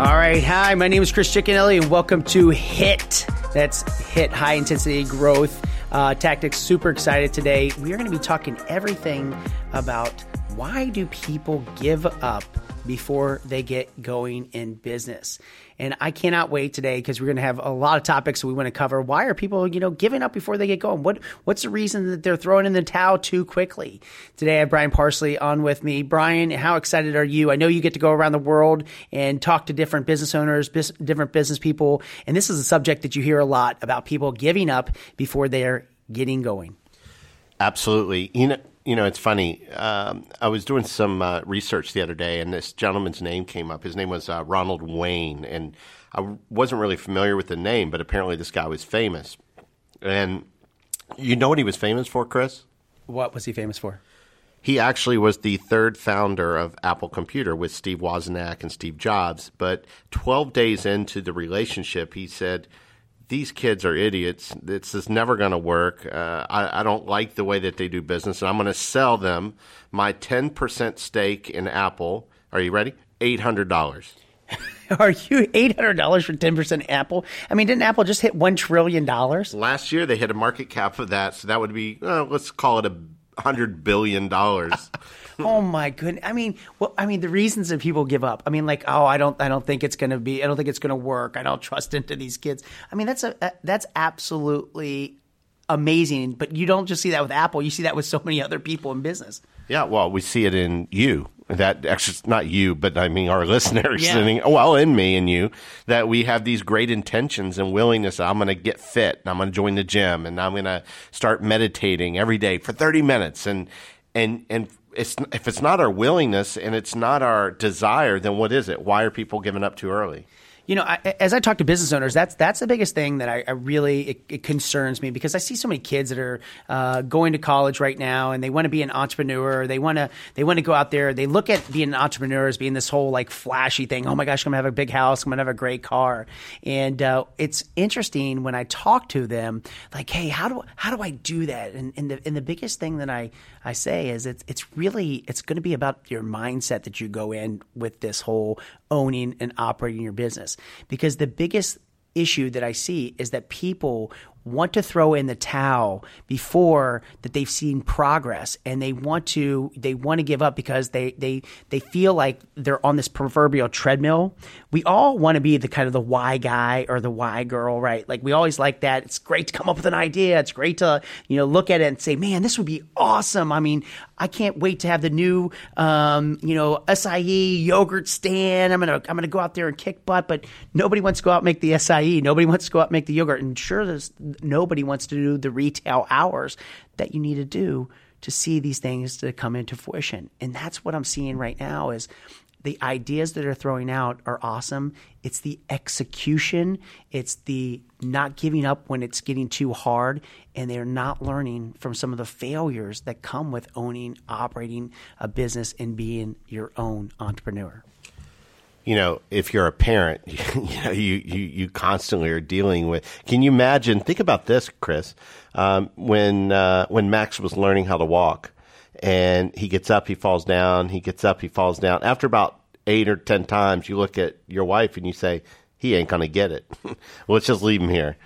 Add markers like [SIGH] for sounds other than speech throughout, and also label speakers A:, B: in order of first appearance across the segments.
A: All right. Hi, my name is Chris Cicchinelli, and welcome to HIT. That's HIT High Intensity Growth uh, Tactics. Super excited today. We are going to be talking everything about why do people give up before they get going in business. And I cannot wait today because we're going to have a lot of topics we want to cover. Why are people, you know, giving up before they get going? What what's the reason that they're throwing in the towel too quickly? Today I have Brian Parsley on with me. Brian, how excited are you? I know you get to go around the world and talk to different business owners, bis- different business people, and this is a subject that you hear a lot about people giving up before they're getting going.
B: Absolutely. You know, you know, it's funny. Um, I was doing some uh, research the other day, and this gentleman's name came up. His name was uh, Ronald Wayne, and I wasn't really familiar with the name, but apparently this guy was famous. And you know what he was famous for, Chris?
A: What was he famous for?
B: He actually was the third founder of Apple Computer with Steve Wozniak and Steve Jobs. But 12 days into the relationship, he said – these kids are idiots. This is never going to work. Uh, I, I, don't like the way that they do business, and I'm going to sell them my 10% stake in Apple. Are you ready? $800. [LAUGHS]
A: Are you eight hundred dollars for ten percent Apple? I mean, didn't Apple just hit one trillion dollars
B: last year? They hit a market cap of that, so that would be uh, let's call it a hundred billion dollars. [LAUGHS]
A: oh my goodness! I mean, well, I mean, the reasons that people give up. I mean, like, oh, I don't, I don't think it's going to be, I don't think it's going to work. I don't trust into these kids. I mean, that's a, uh, that's absolutely amazing. But you don't just see that with Apple; you see that with so many other people in business.
B: Yeah, well, we see it in you. That actually, not you, but I mean our [LAUGHS] listeners,
A: yeah.
B: sitting, well, in me and you, that we have these great intentions and willingness. I'm going to get fit, and I'm going to join the gym, and I'm going to start meditating every day for 30 minutes, and and and it's if it's not our willingness and it's not our desire, then what is it? Why are people giving up too early?
A: You know, I, as I talk to business owners, that's that's the biggest thing that I, I really it, it, concerns me because I see so many kids that are uh, going to college right now and they want to be an entrepreneur. They want to they want to go out there. They look at being an entrepreneur as being this whole like flashy thing. Oh my gosh, I'm gonna have a big house. I'm gonna have a great car. And uh, it's interesting when I talk to them, like, hey, how do how do I do that? And, and the and the biggest thing that I I say is it's it's really it's going to be about your mindset that you go in with this whole owning and operating your business because the biggest issue that I see is that people want to throw in the towel before that they've seen progress and they want to they want to give up because they they they feel like they're on this proverbial treadmill. We all want to be the kind of the why guy or the why girl right? Like we always like that. It's great to come up with an idea. It's great to you know look at it and say man this would be awesome. I mean i can't wait to have the new um, you know acai yogurt stand. I'm gonna i'm gonna go out there and kick butt but nobody wants to go out and make the acai nobody wants to go out and make the yogurt. And sure there's nobody wants to do the retail hours that you need to do to see these things to come into fruition. And that's what I'm seeing right now is the ideas that are throwing out are awesome. It's the execution, it's the not giving up when it's getting too hard, and they're not learning from some of the failures that come with owning, operating a business, and being your own entrepreneur
B: you know, if you're a parent, [LAUGHS] you know, you, you, you constantly are dealing with. Can you imagine? Think about this, Chris. Um, when uh, when Max was learning how to walk, and he gets up, he falls down. He gets up, he falls down. After about eight or ten times, you look at your wife and you say, "He ain't gonna get it. [LAUGHS] Let's just leave him here."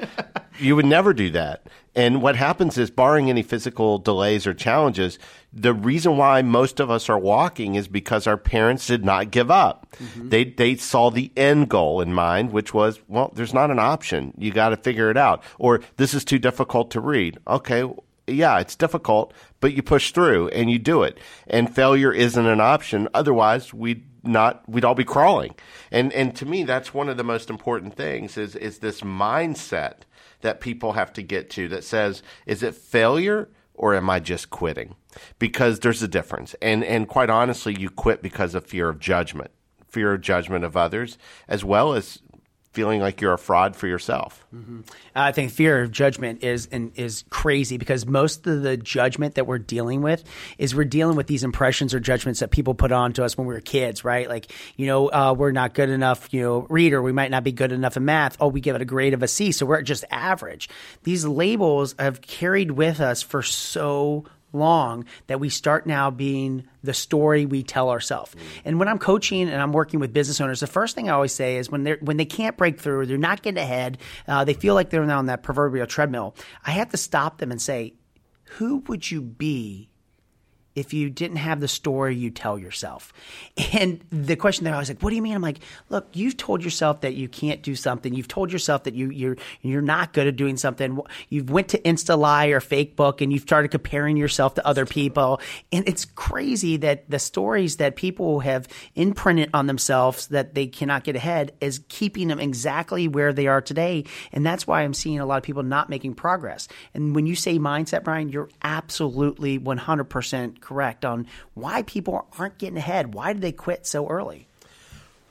B: you would never do that. And what happens is, barring any physical delays or challenges, the reason why most of us are walking is because our parents did not give up. Mm-hmm. They they saw the end goal in mind, which was, well, there's not an option. You got to figure it out. Or this is too difficult to read. Okay, yeah, it's difficult, but you push through and you do it. And failure isn't an option. Otherwise, we'd not we'd all be crawling. And and to me, that's one of the most important things is is this mindset that people have to get to that says, is it failure or am I just quitting? Because there's a difference. And and quite honestly, you quit because of fear of judgment, fear of judgment of others, as well as feeling like you're a fraud for yourself.
A: Mm-hmm. I think fear of judgment is is crazy because most of the judgment that we're dealing with is we're dealing with these impressions or judgments that people put on to us when we were kids, right? Like, you know, uh, we're not good enough, you know, reader. We might not be good enough in math. Oh, we give it a grade of a C, so we're just average. These labels have carried with us for so long that we start now being the story we tell ourselves. And when I'm coaching and I'm working with business owners, the first thing I always say is when they when they can't break through, they're not getting ahead, uh, they feel like they're now on that proverbial treadmill. I have to stop them and say, "Who would you be if you didn't have the story you tell yourself? [LAUGHS] And the question there, I was like, what do you mean? I'm like, look, you've told yourself that you can't do something. You've told yourself that you, you're, you're not good at doing something. You've went to Insta Lie or Facebook and you've started comparing yourself to other people. And it's crazy that the stories that people have imprinted on themselves that they cannot get ahead is keeping them exactly where they are today. And that's why I'm seeing a lot of people not making progress. And when you say mindset, Brian, you're absolutely 100% correct on why people aren't getting ahead. Why did they quit so early?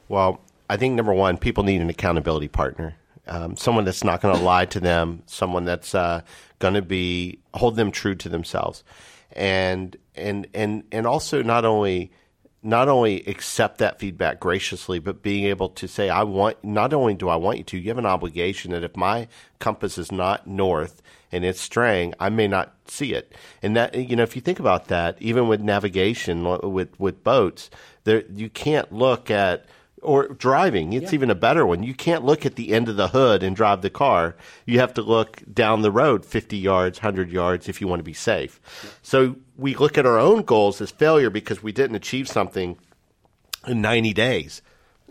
B: Well, I think number one, people need an accountability partner. Um, someone that's not going to lie to them, someone that's uh, going to be hold them true to themselves, and and and and also not only not only accept that feedback graciously, but being able to say, I want, not only do I want you to, you have an obligation that if my compass is not north and it's straying, I may not see it. And that, you know, if you think about that, even with navigation, uh, with, with boats, there, you can't look at, or driving, it's yeah. even a better one. You can't look at the end of the hood and drive the car. You have to look down the road 50 yards, 100 yards if you want to be safe. Yeah. So we look at our own goals as failure because we didn't achieve something in 90 days,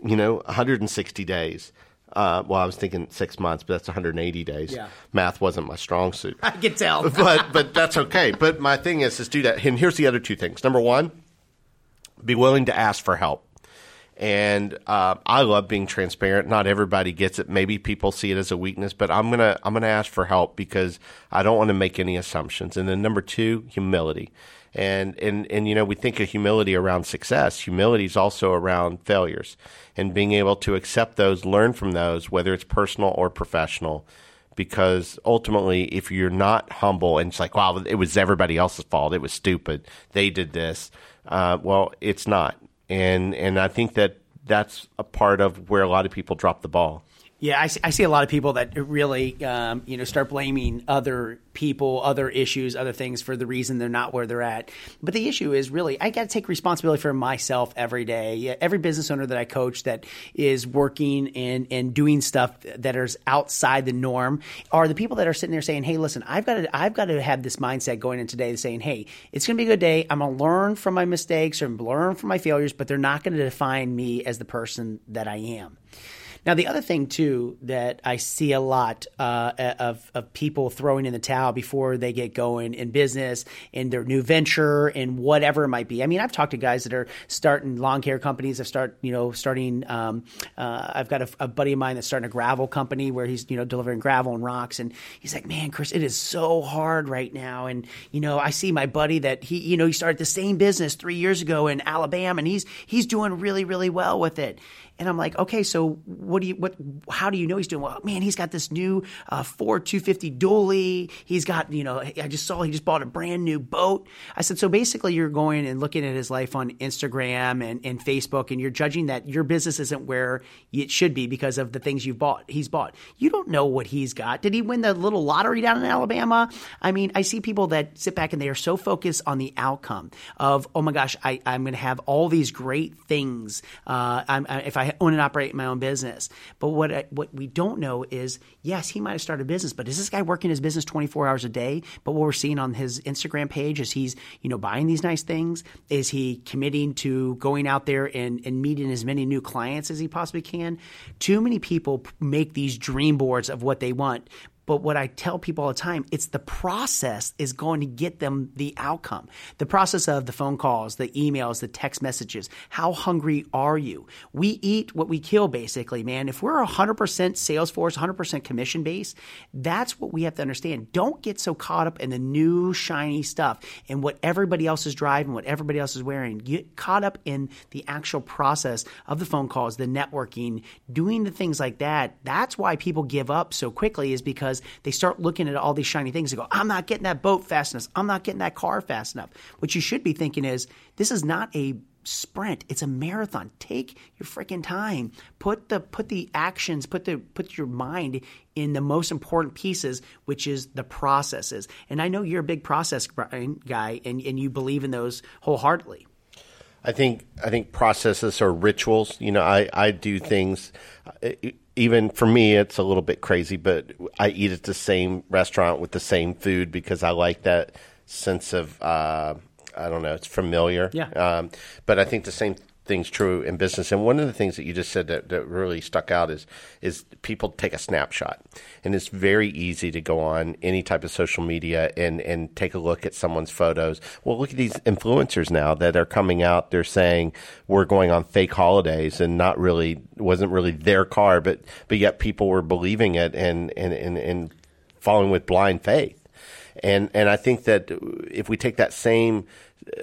B: you know, 160 days. Uh, well, I was thinking six months, but that's 180 days.
A: Yeah.
B: Math wasn't my strong suit. [LAUGHS]
A: I can tell. [LAUGHS]
B: but but that's okay. But my thing is, is do that. And here's the other two things. Number one, be willing to ask for help. And uh, I love being transparent. Not everybody gets it. Maybe people see it as a weakness, but I'm gonna I'm gonna ask for help because I don't want to make any assumptions. And then number two, humility. And and and you know we think of humility around success. Humility is also around failures and being able to accept those, learn from those, whether it's personal or professional. Because ultimately, if you're not humble and it's like, wow, it was everybody else's fault, it was stupid, they did this. Uh, well, it's not and and I think that that's a part of where a lot of people drop the ball.
A: Yeah, I see, I see a lot of people that really, um, you know, start blaming other people, other issues, other things for the reason they're not where they're at. But the issue is really, I got to take responsibility for myself every day. Every business owner that I coach that is working and and doing stuff that is outside the norm are the people that are sitting there saying, "Hey, listen, I've got to, I've got to have this mindset going in today, saying, hey, it's going to be a good day. I'm going to learn from my mistakes or learn from my failures, but they're not going to define me as the person that I am." Now, the other thing too that I see a lot uh, of of people throwing in the towel before they get going in business, in their new venture, in whatever it might be. I mean, I've talked to guys that are starting lawn care companies. I've start you know starting. Um, uh, I've got a, a, buddy of mine that's starting a gravel company where he's you know delivering gravel and rocks, and he's like, man, Chris, it is so hard right now. And you know, I see my buddy that he you know he started the same business three years ago in Alabama, and he's he's doing really really well with it. And I'm like, okay, so what do you what? How do you know he's doing well? Man, he's got this new uh, Ford 250 dually. He's got you know, I just saw he just bought a brand new boat. I said, so basically, you're going and looking at his life on Instagram and, and Facebook, and you're judging that your business isn't where it should be because of the things you've bought. He's bought. You don't know what he's got. Did he win the little lottery down in Alabama? I mean, I see people that sit back and they are so focused on the outcome of, oh my gosh, I, I'm going to have all these great things. Uh, I'm, if I I own and operate my own business. But what I, what we don't know is, yes, he might have started a business, but is this guy working his business 24 hours a day? But what we're seeing on his Instagram page is he's, you know, buying these nice things. Is he committing to going out there and, and meeting as many new clients as he possibly can? Too many people make these dream boards of what they want, but what I tell people all the time, it's the process is going to get them the outcome. The process of the phone calls, the emails, the text messages. How hungry are you? We eat what we kill, basically, man. If we're 100% Salesforce, 100% commission base, that's what we have to understand. Don't get so caught up in the new shiny stuff and what everybody else is driving, what everybody else is wearing. Get caught up in the actual process of the phone calls, the networking, doing the things like that. That's why people give up so quickly is because because they start looking at all these shiny things and go, I'm not getting that boat fast enough. I'm not getting that car fast enough. What you should be thinking is, this is not a sprint. It's a marathon. Take your freaking time. Put the put the actions, put the put your mind in the most important pieces, which is the processes. And I know you're a big process uh, guy and, and you believe in those wholeheartedly.
B: I think I think processes are rituals. You know, I, I do things. Uh, Even for me, it's a little bit crazy, but I eat at the same restaurant with the same food because I like that sense of uh, I don't know, it's familiar.
A: Yeah.
B: Um, but I think the same things true in business. And one of the things that you just said that, that really stuck out is is people take a snapshot, and it's very easy to go on any type of social media and and take a look at someone's photos. Well, look at these influencers now that are coming out. They're saying we're going on fake holidays and not really wasn't really their car, but but yet people were believing it and and and, and following with blind faith. And and I think that if we take that same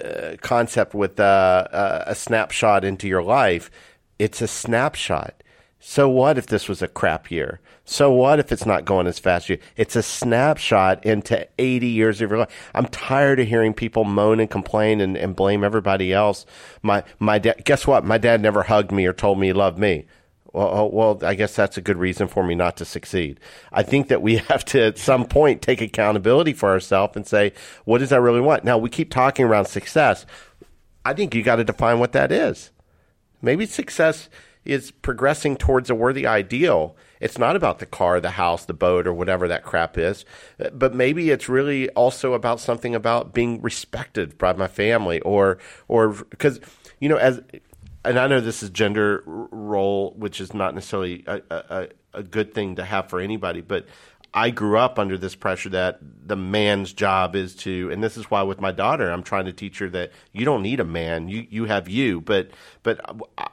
B: uh, concept with uh, uh, a snapshot into your life, it's a snapshot. So what if this was a crap year? So what if it's not going as fast? As It's a snapshot into 80 years of your life. I'm tired of hearing people moan and complain and, and blame everybody else. My my dad. Guess what? My dad never hugged me or told me he loved me. Well, oh, well, I guess that's a good reason for me not to succeed. I think that we [LAUGHS] have to, at some point, take accountability for ourselves and say, what does I really want? Now, we keep talking around success. I think you got to define what that is. Maybe success is progressing towards a worthy ideal. It's not about the car, the house, the boat, or whatever that crap is. But maybe it's really also about something about being respected by my family or, or, because, you know, as, and I know this is gender role, which is not necessarily a, a, a, good thing to have for anybody, but I grew up under this pressure that the man's job is to, and this is why with my daughter, I'm trying to teach her that you don't need a man, you you have you. But but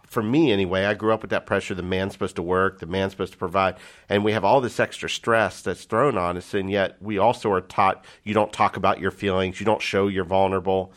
B: for me anyway, I grew up with that pressure. The man's supposed to work, the man's supposed to provide, and we have all this extra stress that's thrown on us, and yet we also are taught you don't talk about your feelings, you don't show you're vulnerable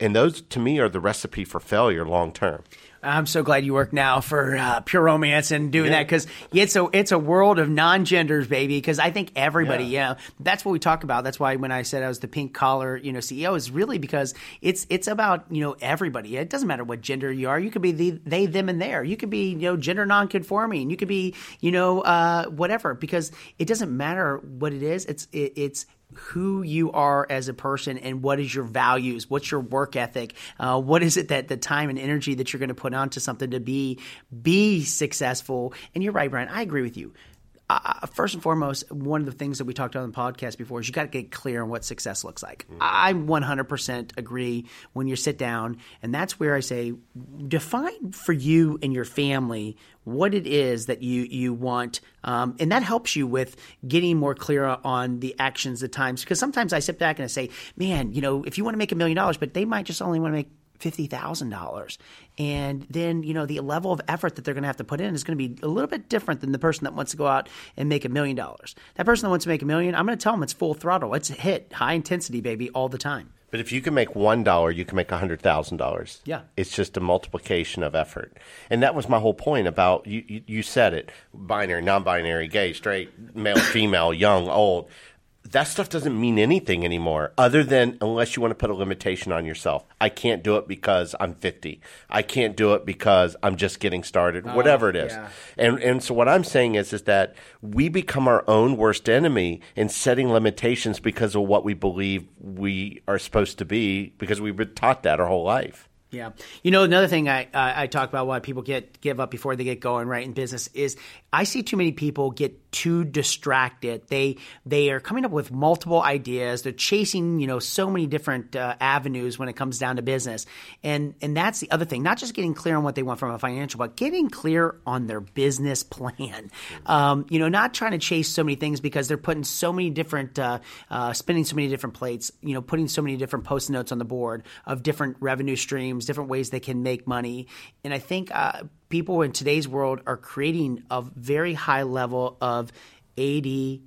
B: and those to me are the recipe for failure long term.
A: I'm so glad you work now for uh, Pure Romance and doing yeah. that because it's a it's a world of non genders, baby. Because I think everybody, yeah. you know, that's what we talk about. That's why when I said I was the pink collar, you know, CEO is really because it's it's about you know everybody. It doesn't matter what gender you are. You could be the they, them, and there. You could be you know gender non-conforming. You could be you know uh, whatever because it doesn't matter what it is. It's it, it's who you are as a person and what is your values what's your work ethic uh, what is it that the time and energy that you're going to put onto something to be be successful. And you're right brian i agree with you uh, first and foremost, one of the things that we talked about on the podcast before is you got to get clear on what success looks like. Mm-hmm. I 100% agree when you sit down, and that's where I say define for you and your family what it is that you you want, um, and that helps you with getting more clear on the actions the times. Because sometimes I sit back and I say, man, you know, if you want to make a million dollars, but they might just only want to make fifty thousand dollars, and then you know the level of effort that they're going to have to put in is going to be a little bit different than the person that wants to go out and make a million dollars. That person that wants to make a million, I'm going to tell them it's full throttle, it's hit, high intensity, baby, all the time.
B: But if you can make one dollar, you can make a hundred thousand dollars.
A: Yeah,
B: it's just a multiplication of effort, and that was my whole point about you. You, you said it: binary, non-binary, gay, straight, male, female, young, old that stuff doesn't mean anything anymore other than unless you want to put a limitation on yourself. I can't do it because I'm 50. I can't do it because I'm just getting started, oh, whatever it is. Yeah. And and so what I'm saying is is that we become our own worst enemy in setting limitations because of what we believe we are supposed to be because we've been taught that our whole life.
A: Yeah, you know another thing I, I, I talk about why people get give up before they get going right in business is I see too many people get too distracted. They they are coming up with multiple ideas. They're chasing you know so many different uh, avenues when it comes down to business, and and that's the other thing. Not just getting clear on what they want from a financial, but getting clear on their business plan. Um, you know, not trying to chase so many things because they're putting so many different uh, uh, spinning so many different plates. You know, putting so many different post notes on the board of different revenue streams different ways they can make money. And I think uh, people in today's world are creating a very high level of ADHD.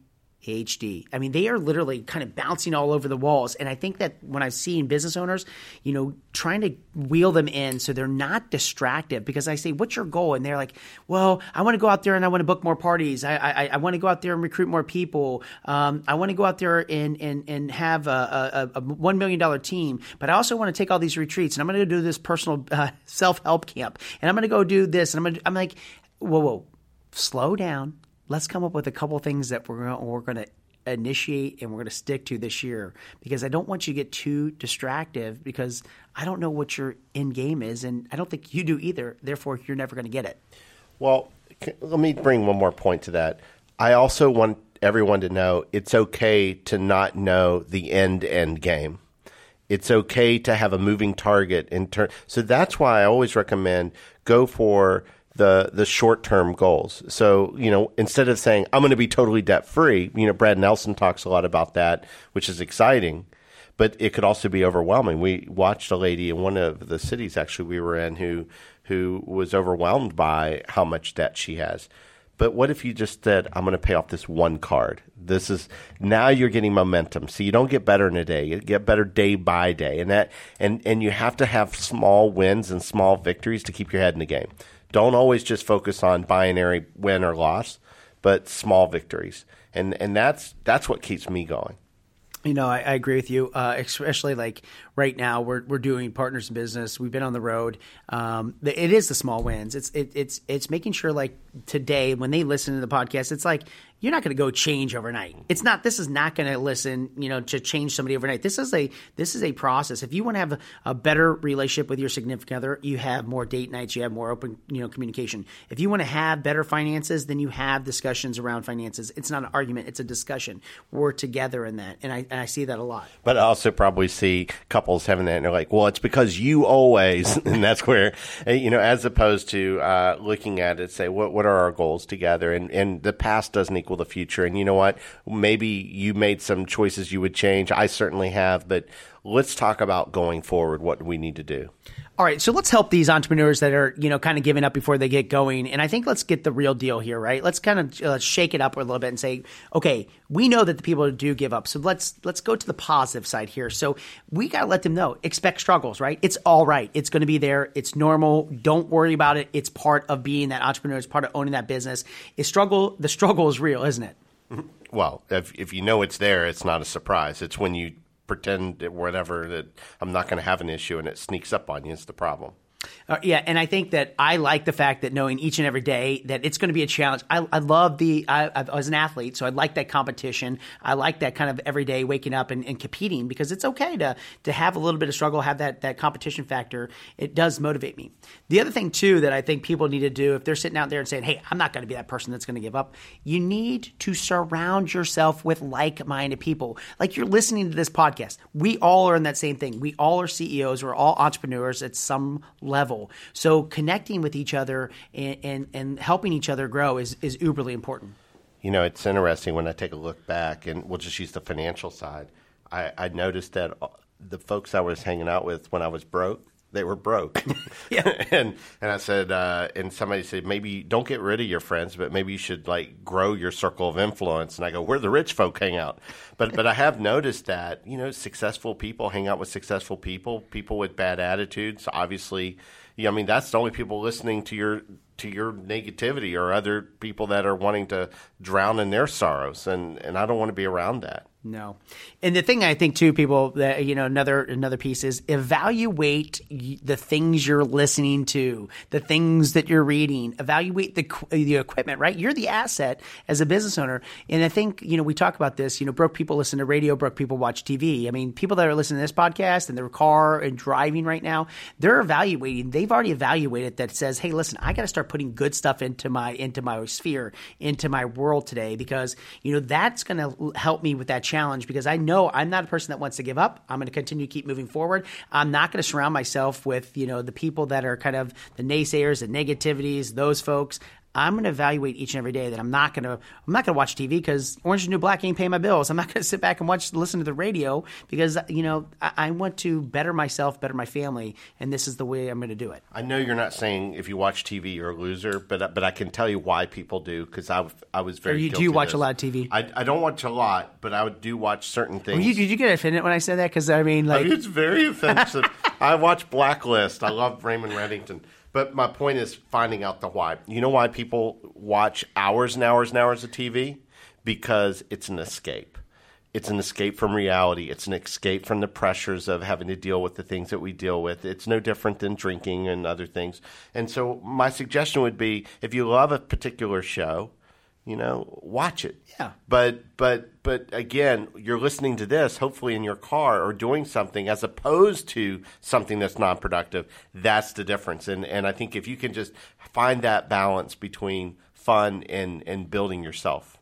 A: HD. I mean, they are literally kind of bouncing all over the walls. And I think that when I see in business owners, you know, trying to wheel them in so they're not distracted because I say, what's your goal? And they're like, well, I want to go out there and I want to book more parties. I, I, I want to go out there and recruit more people. Um, I want to go out there and, and, and have a, a, a $1 million team, but I also want to take all these retreats and I'm going to do this personal [LAUGHS] uh, self help camp and I'm going to go do this. And I'm, gonna, I'm like, whoa, whoa, slow down let's come up with a couple things that we're going we're going to initiate and we're going to stick to this year because I don't want you to get too distractive because I don't know what your end game is and I don't think you do either. Therefore, you're never going to get it.
B: Well, let me bring one more point to that. I also want everyone to know it's okay to not know the end end game. It's okay to have a moving target in turn. So that's why I always recommend go for the the short term goals. So you know, instead of saying I'm going to be totally debt free, you know, Brad Nelson talks a lot about that, which is exciting, but it could also be overwhelming. We watched a lady in one of the cities actually we were in who who was overwhelmed by how much debt she has. But what if you just said, I'm going to pay off this one card? This is now you're getting momentum. So you don't get better in a day. You get better day by day. And that and, and you have to have small wins and small victories to keep your head in the game. Don't always just focus on binary win or loss, but small victories. And and that's that's what keeps me going.
A: You know, I, I agree with you. Uh, especially like right now, we're we're doing partners in business. We've been on the road. Um, it is the small wins. It's it, it's it's making sure like today when they listen to the podcast, it's like you're not going to go change overnight. It's not. This is not going to listen. You know, to change somebody overnight. This is a this is a process. If you want to have a, a, better relationship with your significant other, you have more date nights. You have more open you know communication. If you want to have better finances, then you have discussions around finances. It's not an argument. It's a discussion. We're together in that, and I and I see that a lot.
B: But I also probably see couples having that, and they're like, "Well, it's because you always," [LAUGHS] and that's where eh, you know, as opposed to uh, looking at it, say, "What what are our goals together?" And and the past doesn't the future. And you know what? Maybe you made some choices you would change. I certainly have, but let's talk about going forward what we need to do.
A: All right, so let's help these entrepreneurs that are, you know, kind of giving up before they get going. And I think let's get the real deal here, right? Let's kind of uh, shake it up a little bit and say, okay, we know that the people do give up. So let's let's go to the positive side here. So we got to let them know, expect struggles, right? It's all right. It's going to be there. It's normal. Don't worry about it. It's part of being that entrepreneur. It's part of owning that business. It's struggle. The struggle is real, isn't it?
B: Well, if if you know it's there, it's not a surprise. It's when you pretend whatever that I'm not going to have an issue and it sneaks up on you. It's the problem.
A: Uh, yeah, and I think that I like the fact that knowing each and every day that it's going to be a challenge. I, I love the I, I, was an athlete, so I like that competition. I like that kind of every day waking up and, and, competing because it's okay to to have a little bit of struggle, have that that competition factor. It does motivate me. The other thing too that I think people need to do if they're sitting out there and saying, "Hey, I'm not going to be that person that's going to give up," you need to surround yourself with like minded people. Like you're listening to this podcast. We all are in that same thing. We all are CEOs. We're all entrepreneurs at some level. So connecting with each other and, and, and helping each other grow is, is uberly important.
B: You know, it's interesting when I take a look back, and we'll just use the financial side. I, I noticed that uh, the folks I was hanging out with when I was broke, they were broke. [LAUGHS] yeah. [LAUGHS] and and I said, uh, and somebody said, maybe don't get rid of your friends, but maybe you should like grow your circle of influence. And I go, where the rich folk hang out. But but I have noticed that you know successful people hang out with successful people. People with bad attitudes, obviously. I mean, that's the only people listening to your to your negativity or other people that are wanting to drown in their sorrows, and and I don't want to be around that.
A: No, and the thing I think too, people that you know another another piece is evaluate the things you're listening to, the things that you're reading. Evaluate the the equipment. Right, you're the asset as a business owner, and I think you know we talk about this. You know, broke people listen to radio, broke people watch TV. I mean, people that are listening to this podcast in their car and driving right now, they're evaluating. They've already evaluated that says, hey, listen, I got to start putting good stuff into my into my sphere, into my world today because you know that's going to help me with that challenge because I know I'm not a person that wants to give up. I'm going to continue to keep moving forward. I'm not going to surround myself with, you know, the people that are kind of the naysayers, the negativities, those folks. I'm going to evaluate each and every day that I'm not going to I'm not going to watch TV because Orange is New Black ain't paying my bills. I'm not going to sit back and watch listen to the radio because you know I, I want to better myself, better my family, and this is the way I'm going to do it.
B: I know you're not saying if you watch TV you're a loser, but but I can tell you why people do because I, I was very.
A: you, do you watch a lot of TV?
B: I, I don't watch a lot, but I would do watch certain things.
A: Well, you, did you get offended when I said that? Because I mean, like
B: I mean, it's very offensive. I watch Blacklist. I love Raymond Reddington. But my point is finding out the why. You know why people watch hours and hours and hours of TV? Because it's an escape. It's an escape from reality. It's an escape from the pressures of having to deal with the things that we deal with. It's no different than drinking and other things. And so, my suggestion would be if you love a particular show, you know, watch it.
A: Yeah.
B: But but but again, you're listening to this hopefully in your car or doing something as opposed to something that's non-productive. That's the difference. And and I think if you can just find that balance between fun and and building yourself.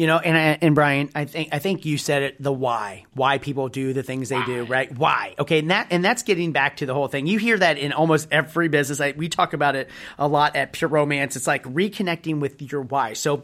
A: You know, and and Brian, I think I think you said it. The why, why people do the things they why? do, right? Why? Okay, and that and that's getting back to the whole thing. You hear that in almost every business. I, we talk about it a lot at Pure Romance. It's like reconnecting with your why. So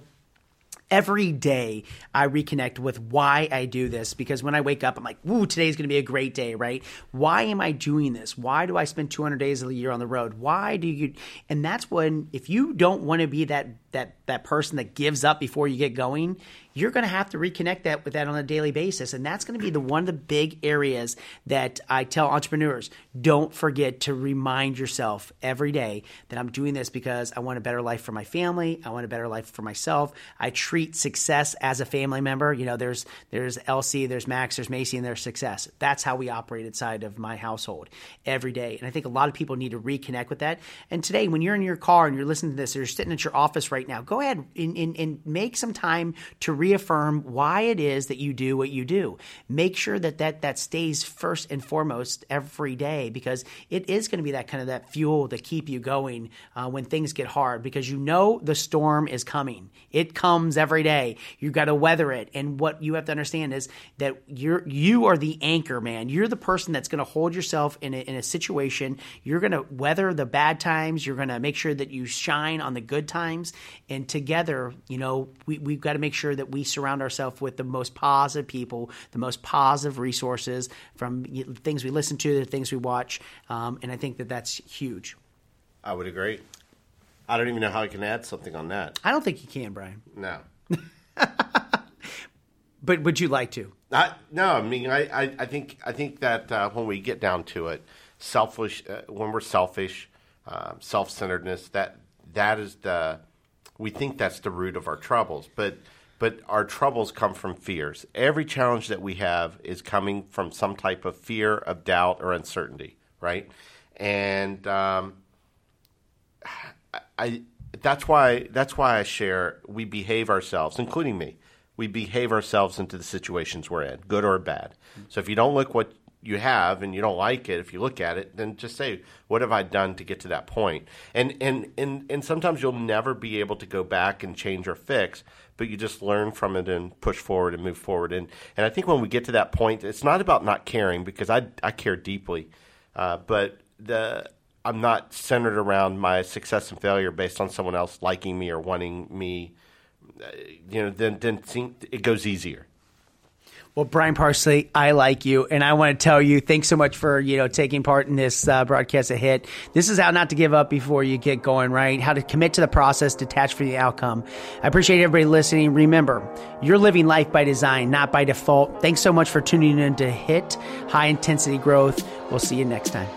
A: every day I reconnect with why I do this because when I wake up, I'm like, "Ooh, today's going to be a great day, right? Why am I doing this? Why do I spend 200 days of a year on the road? Why do you?" And that's when, if you don't want to be that that that person that gives up before you get going, you're going to have to reconnect that with that on a daily basis, and that's going to be the one of the big areas that I tell entrepreneurs: don't forget to remind yourself every day that I'm doing this because I want a better life for my family, I want a better life for myself. I treat success as a family member. You know, there's there's Elsie, there's Max, there's Macy, and there's success. That's how we operate inside of my household every day, and I think a lot of people need to reconnect with that. And today, when you're in your car and you're listening to this, or you're sitting at your office right now, go ahead and, and, and make some time to reaffirm why it is that you do what you do. Make sure that that, that stays first and foremost every day because it is going to be that kind of that fuel to keep you going uh, when things get hard because you know the storm is coming. It comes every day. You've got to weather it. And what you have to understand is that you're you are the anchor, man. You're the person that's going to hold yourself in a, in a situation. You're going to weather the bad times. You're going to make sure that you shine on the good times. And together, you know, we, we've got to make sure that we surround ourselves with the most positive people, the most positive resources from things we listen to, the things we watch. Um, and I think that that's huge.
B: I would agree. I don't even know how I can add something on that.
A: I don't think you can, Brian.
B: No. [LAUGHS]
A: but would you like to?
B: I, no, I mean, I, I, I think I think that uh, when we get down to it, selfish uh, when we're selfish, uh, self-centeredness that that is the we think that's the root of our troubles, but but our troubles come from fears. Every challenge that we have is coming from some type of fear, of doubt, or uncertainty, right? And um, I that's why that's why I share. We behave ourselves, including me. We behave ourselves into the situations we're in, good or bad. So if you don't look what you have and you don't like it, if you look at it, then just say, "What have I done to get to that point?" And and and and sometimes you'll never be able to go back and change or fix, but you just learn from it and push forward and move forward. And and I think when we get to that point, it's not about not caring because I I care deeply, uh, but the I'm not centered around my success and failure based on someone else liking me or wanting me. Uh, you know, then then it goes easier.
A: Well, Brian Parsley, I like you, and I want to tell you thanks so much for you know taking part in this uh, broadcast. A hit. This is how not to give up before you get going. Right? How to commit to the process, detach from the outcome. I appreciate everybody listening. Remember, you're living life by design, not by default. Thanks so much for tuning in to Hit High Intensity Growth. We'll see you next time.